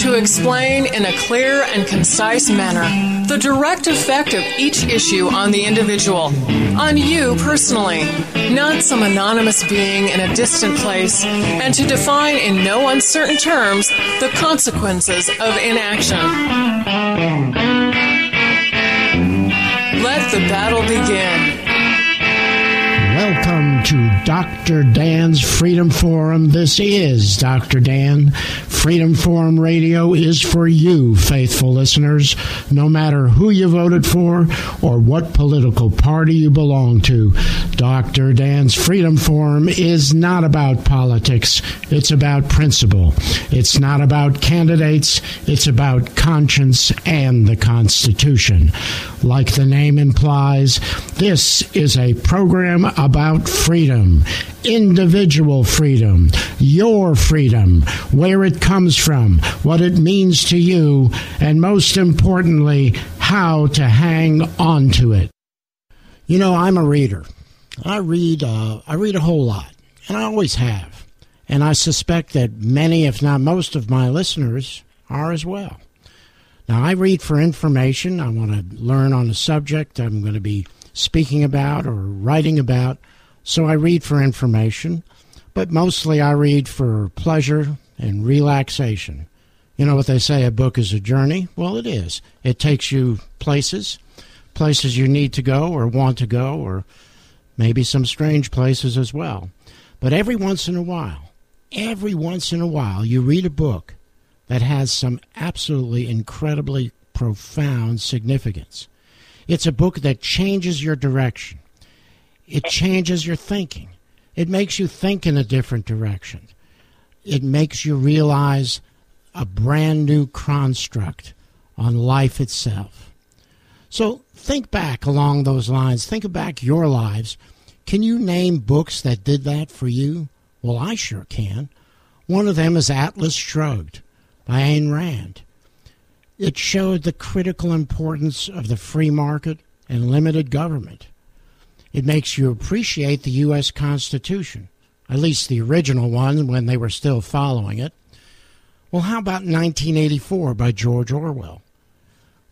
to explain in a clear and concise manner the direct effect of each issue on the individual, on you personally, not some anonymous being in a distant place, and to define in no uncertain terms the consequences of inaction. Let the battle begin. Welcome to Dr. Dan's Freedom Forum. This is Dr. Dan. Freedom Forum Radio is for you, faithful listeners, no matter who you voted for or what political party you belong to. Dr. Dan's Freedom Forum is not about politics, it's about principle. It's not about candidates, it's about conscience and the Constitution. Like the name implies, this is a program about freedom, individual freedom, your freedom, where it comes from, what it means to you, and most importantly, how to hang on to it. You know, I'm a reader. I read, uh, I read a whole lot, and I always have. And I suspect that many, if not most, of my listeners are as well. Now, I read for information. I want to learn on a subject I'm going to be speaking about or writing about. So I read for information, but mostly I read for pleasure and relaxation. You know what they say a book is a journey? Well, it is. It takes you places, places you need to go or want to go, or maybe some strange places as well. But every once in a while, every once in a while, you read a book that has some absolutely incredibly profound significance. It's a book that changes your direction. It changes your thinking. It makes you think in a different direction. It makes you realize a brand new construct on life itself. So think back along those lines. Think back your lives. Can you name books that did that for you? Well, I sure can. One of them is Atlas Shrugged Ayn Rand. It showed the critical importance of the free market and limited government. It makes you appreciate the U.S. Constitution, at least the original one when they were still following it. Well, how about 1984 by George Orwell?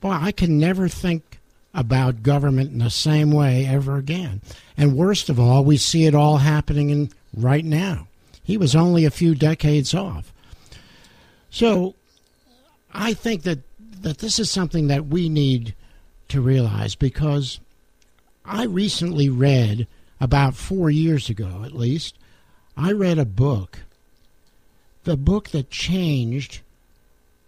Boy, I can never think about government in the same way ever again. And worst of all, we see it all happening in right now. He was only a few decades off. So I think that, that this is something that we need to realize because I recently read, about four years ago at least, I read a book, the book that changed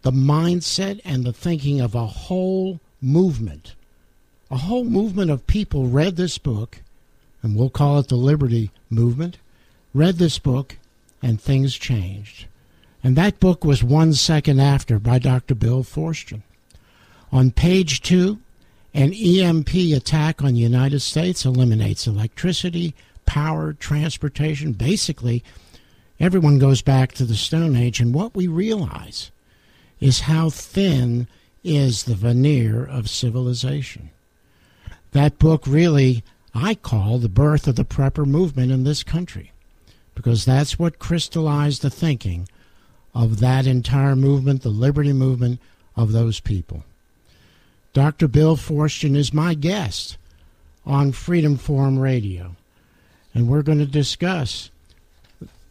the mindset and the thinking of a whole movement. A whole movement of people read this book, and we'll call it the Liberty Movement, read this book, and things changed. And that book was One Second After by Dr. Bill Forstchen. On page two, an EMP attack on the United States eliminates electricity, power, transportation. Basically, everyone goes back to the Stone Age, and what we realize is how thin is the veneer of civilization. That book really, I call the birth of the prepper movement in this country, because that's what crystallized the thinking of that entire movement, the liberty movement of those people. Dr. Bill Forstchen is my guest on Freedom Forum Radio. And we're going to discuss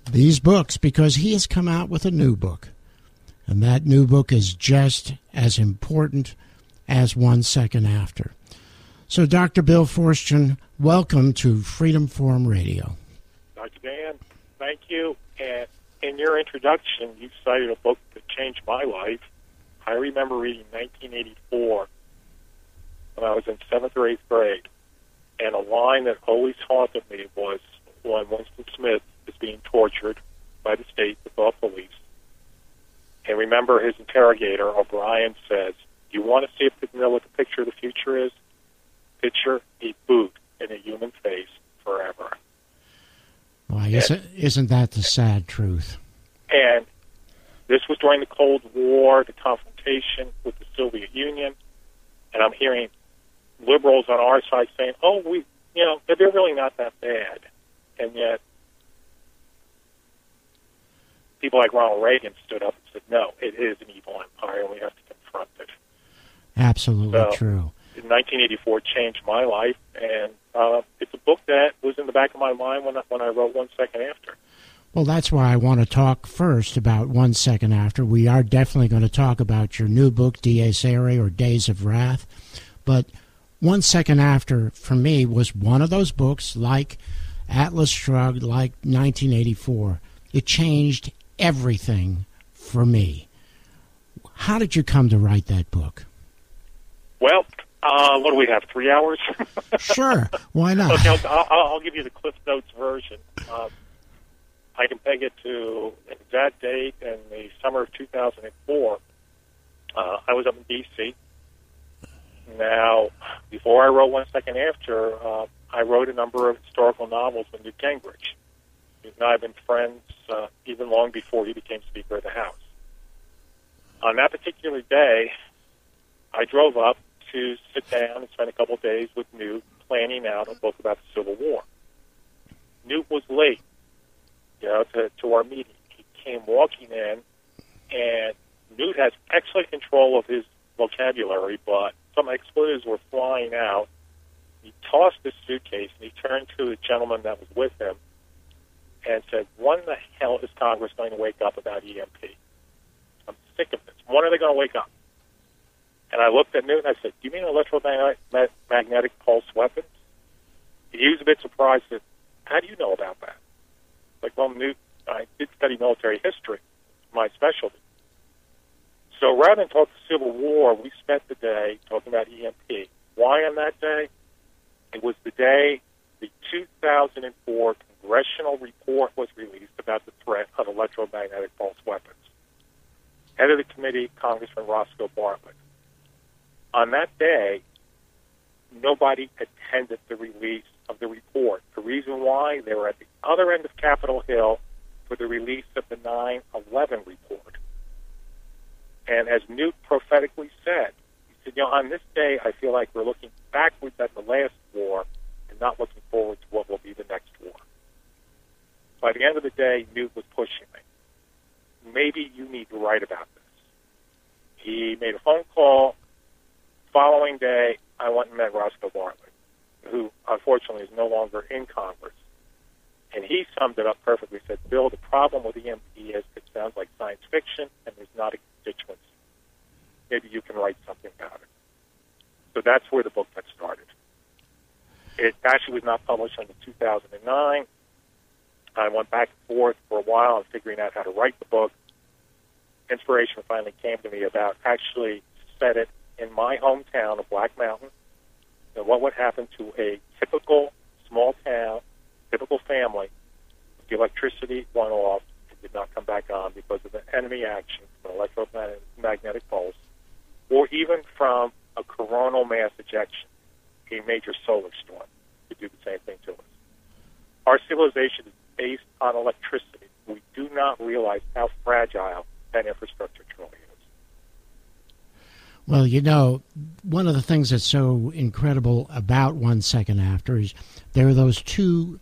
these books because he has come out with a new book. And that new book is just as important as One Second After. So, Dr. Bill Forstchen, welcome to Freedom Forum Radio. Dr. Dan, thank you. And in your introduction, you cited a book that changed my life. I remember reading 1984 when I was in seventh or eighth grade. And a line that always haunted me was when Winston Smith is being tortured by the state, the thought police. And remember, his interrogator, O'Brien, says, You want to see if you know what the picture of the future is? Picture a boot in a human face forever. Why, isn't, isn't that the sad truth? And this was during the Cold War, the confrontation with the Soviet Union. And I'm hearing liberals on our side saying, "Oh, we, you know, they're really not that bad," and yet people like Ronald Reagan stood up and said, "No, it is an evil empire, and we have to confront it." Absolutely So- true. In 1984, changed my life, and uh, it's a book that was in the back of my mind when I, when I wrote One Second After. Well, that's why I want to talk first about one second after. We are definitely going to talk about your new book, Dies Irae, or Days of Wrath. But one second after, for me, was one of those books like Atlas Shrugged, like 1984. It changed everything for me. How did you come to write that book? Uh, what do we have? Three hours? Sure, why not? Okay, I'll, I'll, I'll give you the Cliff Notes version. Um, I can peg it to an exact date in the summer of 2004. Uh, I was up in D.C. Now, before I wrote One Second After, uh, I wrote a number of historical novels with Newt Gingrich. Newt and I have been friends uh, even long before he became Speaker of the House. On that particular day, I drove up to sit down and spend a couple of days with Newt planning out a book about the Civil War. Newt was late, you know, to, to our meeting. He came walking in, and Newt has excellent control of his vocabulary, but some expletives were flying out. He tossed his suitcase, and he turned to the gentleman that was with him and said, when the hell is Congress going to wake up about EMP? I'm sick of this. When are they going to wake up? And I looked at Newt and I said, Do you mean electromagnetic pulse weapons? He was a bit surprised that, How do you know about that? Like, well, Newt, I did study military history, my specialty. So rather than talk the Civil War, we spent the day talking about EMP. Why on that day? It was the day the 2004 congressional report was released about the threat of electromagnetic pulse weapons. Head of the committee, Congressman Roscoe Bartlett. On that day, nobody attended the release of the report. The reason why, they were at the other end of Capitol Hill for the release of the 9 11 report. And as Newt prophetically said, he said, You know, on this day, I feel like we're looking backwards at the last war and not looking forward to what will be the next war. By the end of the day, Newt was pushing me. Maybe you need to write about this. He made a phone call. Following day, I went and met Roscoe Bartlett, who unfortunately is no longer in Congress. And he summed it up perfectly. He said, Bill, the problem with EMP is it sounds like science fiction and there's not a constituency. Maybe you can write something about it. So that's where the book got started. It actually was not published until 2009. I went back and forth for a while on figuring out how to write the book. Inspiration finally came to me about actually set it in my hometown of Black Mountain and what would happen to a typical small town, typical family, the electricity went off and did not come back on because of the enemy action from an electromagnetic pulse, or even from a coronal mass ejection, a major solar storm could do the same thing to us. Our civilization is based on electricity. We do not realize how fragile that infrastructure truly is. Well, you know, one of the things that's so incredible about One Second After is there are those two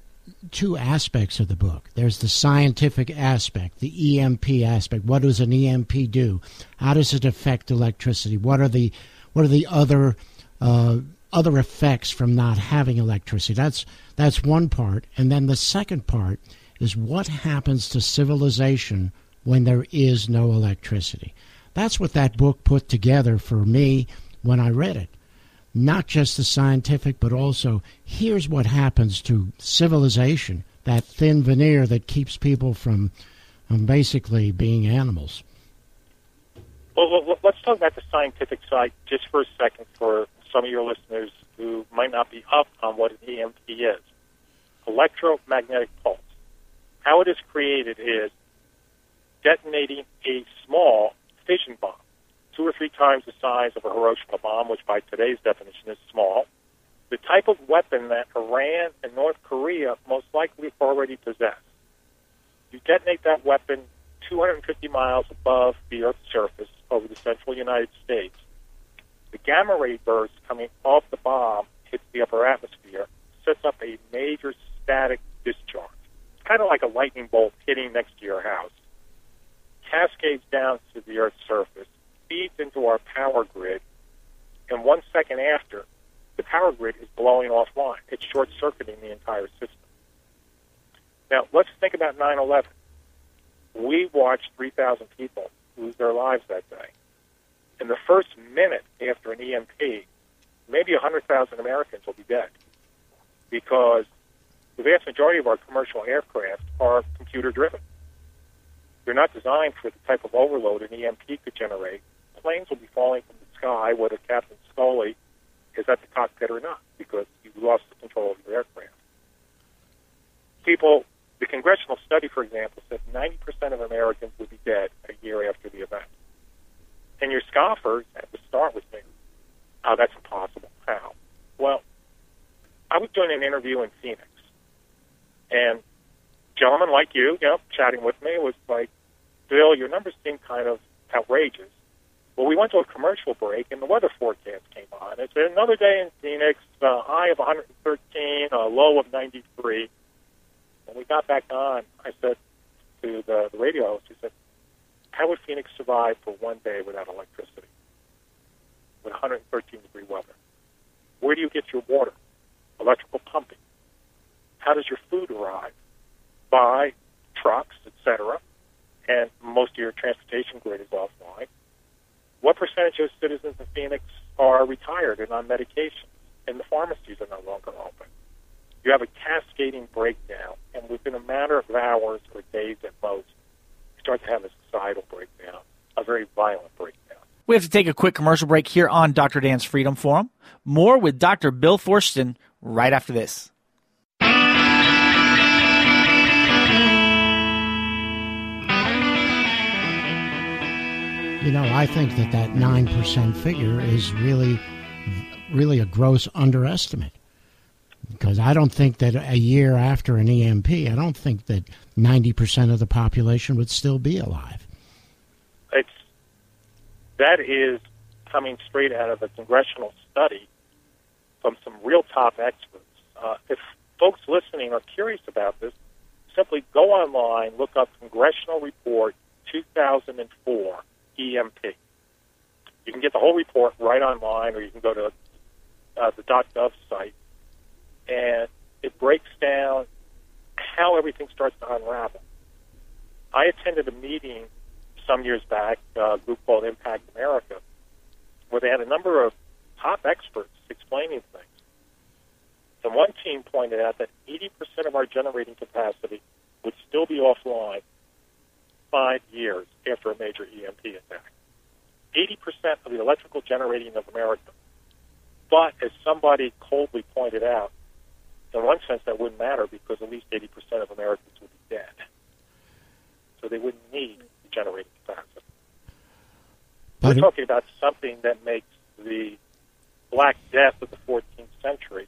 two aspects of the book. There's the scientific aspect, the EMP aspect. What does an EMP do? How does it affect electricity? What are the what are the other uh, other effects from not having electricity? That's that's one part, and then the second part is what happens to civilization when there is no electricity. That's what that book put together for me when I read it. Not just the scientific, but also here's what happens to civilization, that thin veneer that keeps people from basically being animals. Well, well, let's talk about the scientific side just for a second for some of your listeners who might not be up on what an EMP is. Electromagnetic pulse. How it is created is detonating a small fission bomb, two or three times the size of a Hiroshima bomb, which by today's definition is small. The type of weapon that Iran and North Korea most likely already possess. You detonate that weapon 250 miles above the Earth's surface over the central United States. The gamma ray burst coming off the bomb hits the upper atmosphere, sets up a major static discharge. It's kind of like a lightning bolt hitting next to your house. Cascades down to the Earth's surface, feeds into our power grid, and one second after, the power grid is blowing offline. It's short circuiting the entire system. Now, let's think about 9 11. We watched 3,000 people lose their lives that day. In the first minute after an EMP, maybe 100,000 Americans will be dead because the vast majority of our commercial aircraft are computer driven. They're not designed for the type of overload an EMP could generate. Planes will be falling from the sky whether Captain Scully is at the cockpit or not because you lost the control of your aircraft. People, the congressional study, for example, said 90% of Americans would be dead a year after the event. And your scoffers at the start was saying, oh, that's impossible. How? Well, I was doing an interview in Phoenix, and gentleman like you, you know, chatting with me was your numbers seem kind of outrageous. Well, we went to a commercial break, and the weather forecast came on. It's another day in Phoenix, a high of 113, a low of 93. When we got back on, I said to the, the radio host, he said, how would Phoenix survive for one day without electricity? With 113 degree weather? Where do you get your water? Electrical pumping. How does your food arrive? By trucks, etc. And most of your transportation grid is offline. What percentage of citizens in Phoenix are retired and on medication? And the pharmacies are no longer open. You have a cascading breakdown, and within a matter of hours or days at most, you start to have a societal breakdown, a very violent breakdown. We have to take a quick commercial break here on Dr. Dan's Freedom Forum. More with Dr. Bill Forstchen right after this. You know, I think that that 9% figure is really, really a gross underestimate. Because I don't think that a year after an EMP, I don't think that 90% of the population would still be alive. It's, that is coming straight out of a congressional study from some real top experts. Uh, if folks listening are curious about this, simply go online, look up Congressional Report 2004 EMP. You can get the whole report right online, or you can go to uh, the .gov site, and it breaks down how everything starts to unravel. I attended a meeting some years back, a group called EMPact America, where they had a number of top experts explaining things. And one team pointed out that 80% of our generating capacity would still be offline five years after a major EMP attack. 80% of the electrical generating of America. But as somebody coldly pointed out, in one sense that wouldn't matter because at least 80% of Americans would be dead. So they wouldn't need the generating capacity. But We're talking about something that makes the Black Death of the 14th century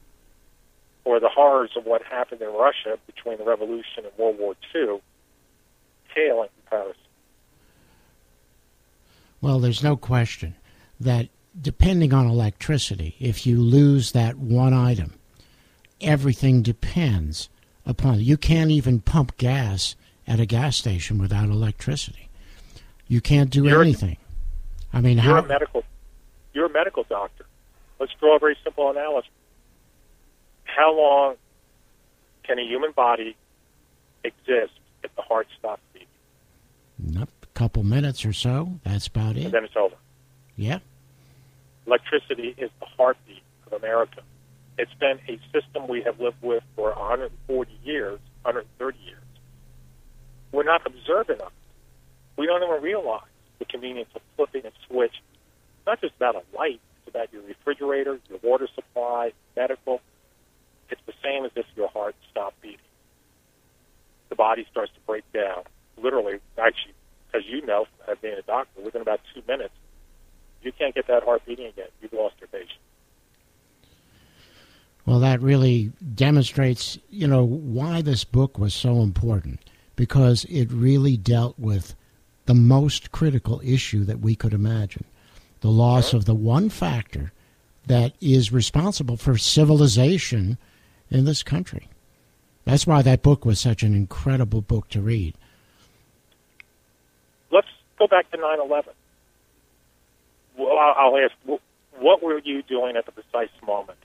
or the horrors of what happened in Russia between the Revolution and World War II pale in comparison. Well, there's no question that depending on electricity, if you lose that one item, everything depends upon it. You can't even pump gas at a gas station without electricity. You can't do you're, anything. I mean, you're how? A medical, you're a medical doctor. Let's draw a very simple analogy. How long can a human body exist the heart stops beating. a couple minutes or so. That's about it. And then it's over. Yeah. Electricity is the heartbeat of America. It's been a system we have lived with for 140 years, 130 years. We're not observant of it. We don't even realize the convenience of flipping a switch. It's not just about a light, it's about your refrigerator, your water supply, medical. It's the same as if your heart stopped beating. The body starts to break down. Literally, actually, as you know, as being a doctor, within about two minutes, you can't get that heart beating again. You've lost your patient. Well, that really demonstrates, you know, why this book was so important because it really dealt with the most critical issue that we could imagine the loss of the one factor that is responsible for civilization in this country. That's why that book was such an incredible book to read. Let's go back to 9 11. Well, I'll ask, what were you doing at the precise moment?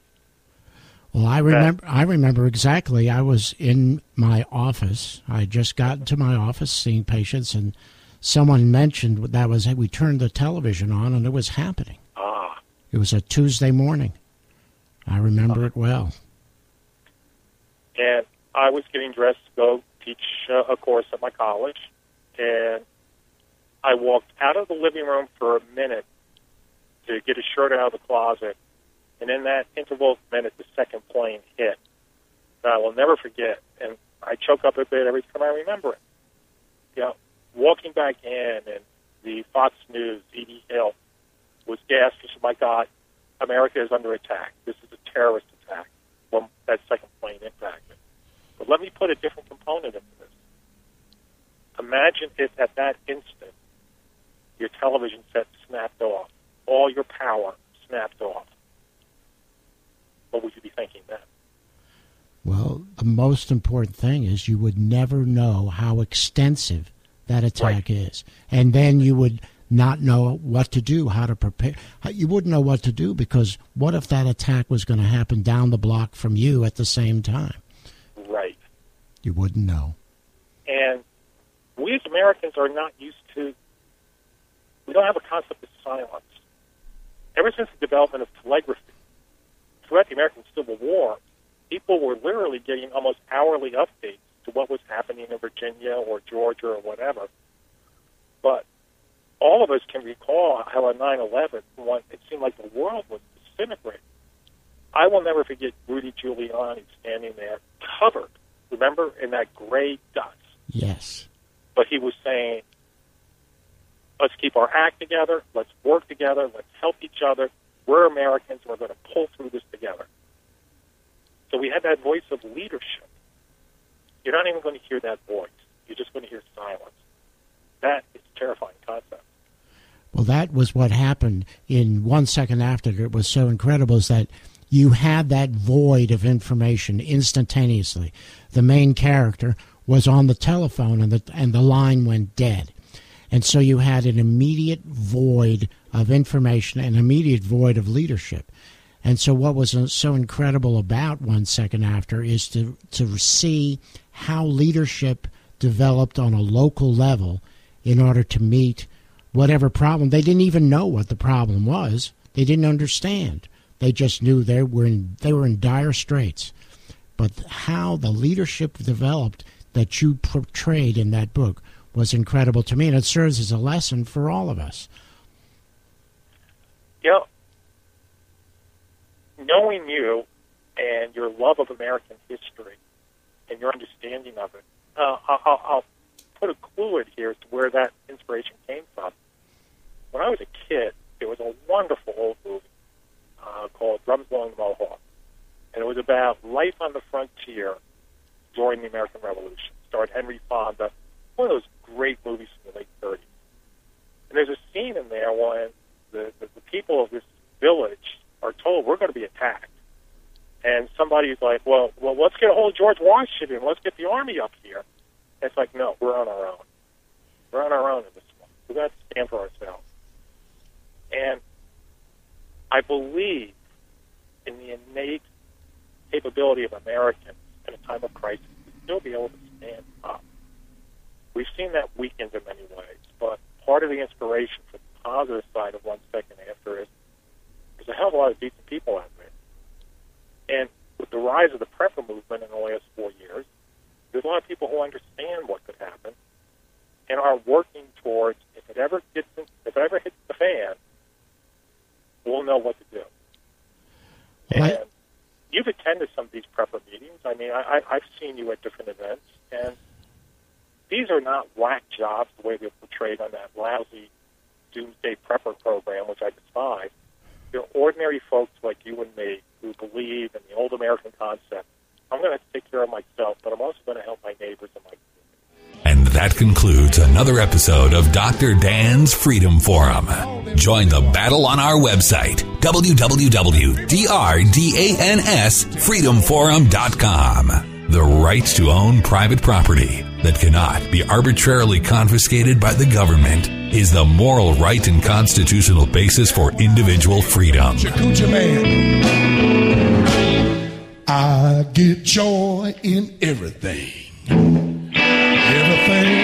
Well, I remember. I remember exactly. I was in my office. I had just gotten to my office, seeing patients, and someone mentioned that was we turned the television on, and it was happening. Ah, It was a Tuesday morning. I remember it well. and I was getting dressed to go teach uh, a course at my college, and I walked out of the living room for a minute to get a shirt out of the closet, and in that interval of minute, the second plane hit. That I will never forget, and I choke up a bit every time I remember it. You know, walking back in, and the Fox News, E.D. Hill, was gasping, "My God, America is under attack. This is a terrorist attack." When that second plane impacted. But let me put a different component into this. Imagine if at that instant your television set snapped off, all your power snapped off. What would you be thinking then? Well, the most important thing is you would never know how extensive that attack is, and then you would not know what to do, how to prepare. You wouldn't know what to do because what if that attack was going to happen down the block from you at the same time? You wouldn't know. And we as Americans are not used to, we don't have a concept of silence. Ever since the development of telegraphy, throughout the American Civil War, people were literally getting almost hourly updates to what was happening in Virginia or Georgia or whatever. But all of us can recall how on 9 11, when it seemed like the world was disintegrating. I will never forget Rudy Giuliani standing there covered, remember, in that gray dust. Yes. But he was saying, let's keep our act together, let's work together, let's help each other. We're Americans, we're going to pull through this together. So we had that voice of leadership. You're not even going to hear that voice. You're just going to hear silence. That is a terrifying concept. Well, that was what happened in one second after it was so incredible is that you had that void of information instantaneously. The main character was on the telephone and the, and the line went dead. And so you had an immediate void of information, an immediate void of leadership. And so what was uh, so incredible about one second after is to, to see how leadership developed on a local level in order to meet whatever problem. They didn't even know what the problem was. They didn't understand. They just knew they were in they were in dire straits. But how the leadership developed that you portrayed in that book was incredible to me, and it serves as a lesson for all of us. Know, knowing you and your love of American history and your understanding of it, uh, I'll, I'll put a clue in here as to where that inspiration came from. When I was a kid, there was a wonderful old movie uh, called Drums Along the Mohawk, and it was about life on the frontier during the American Revolution. Starred Henry Fonda, one of those great movies from the late 30s. And there's a scene in there when the, the, the people of this village are told we're going to be attacked. And somebody's like, well, well, let's get a hold of George Washington. Let's get the army up here. And it's like, no, we're on our own. We're on our own in this one. We've got to stand for ourselves. And I believe in the innate capability of Americans in a time of crisis to still be able to stand up. We've seen that weakened in many ways, but part of the inspiration for the positive side of one second after is there's a hell of a lot of decent people out there. And with the rise of the prepper movement in the last four years, there's a lot of people who understand what could happen and are working towards if it ever gets if it ever hits the fan, we'll know what to do. Right. And you've attended some of these prepper meetings. I mean, I, I, I've seen you at different events, and these are not whack jobs the way they're portrayed on that lousy doomsday prepper program, which I despise. They're ordinary folks like you and me who believe in the old American concept. I'm going to take care of myself, but I'm also going to help my neighbors and my community. And that concludes another episode of Dr. Dan's Freedom Forum. Join the battle on our website, www.drdansfreedomforum.com. The right to own private property that cannot be arbitrarily confiscated by the government is the moral right and constitutional basis for individual freedom. I get joy in. Everything, everything,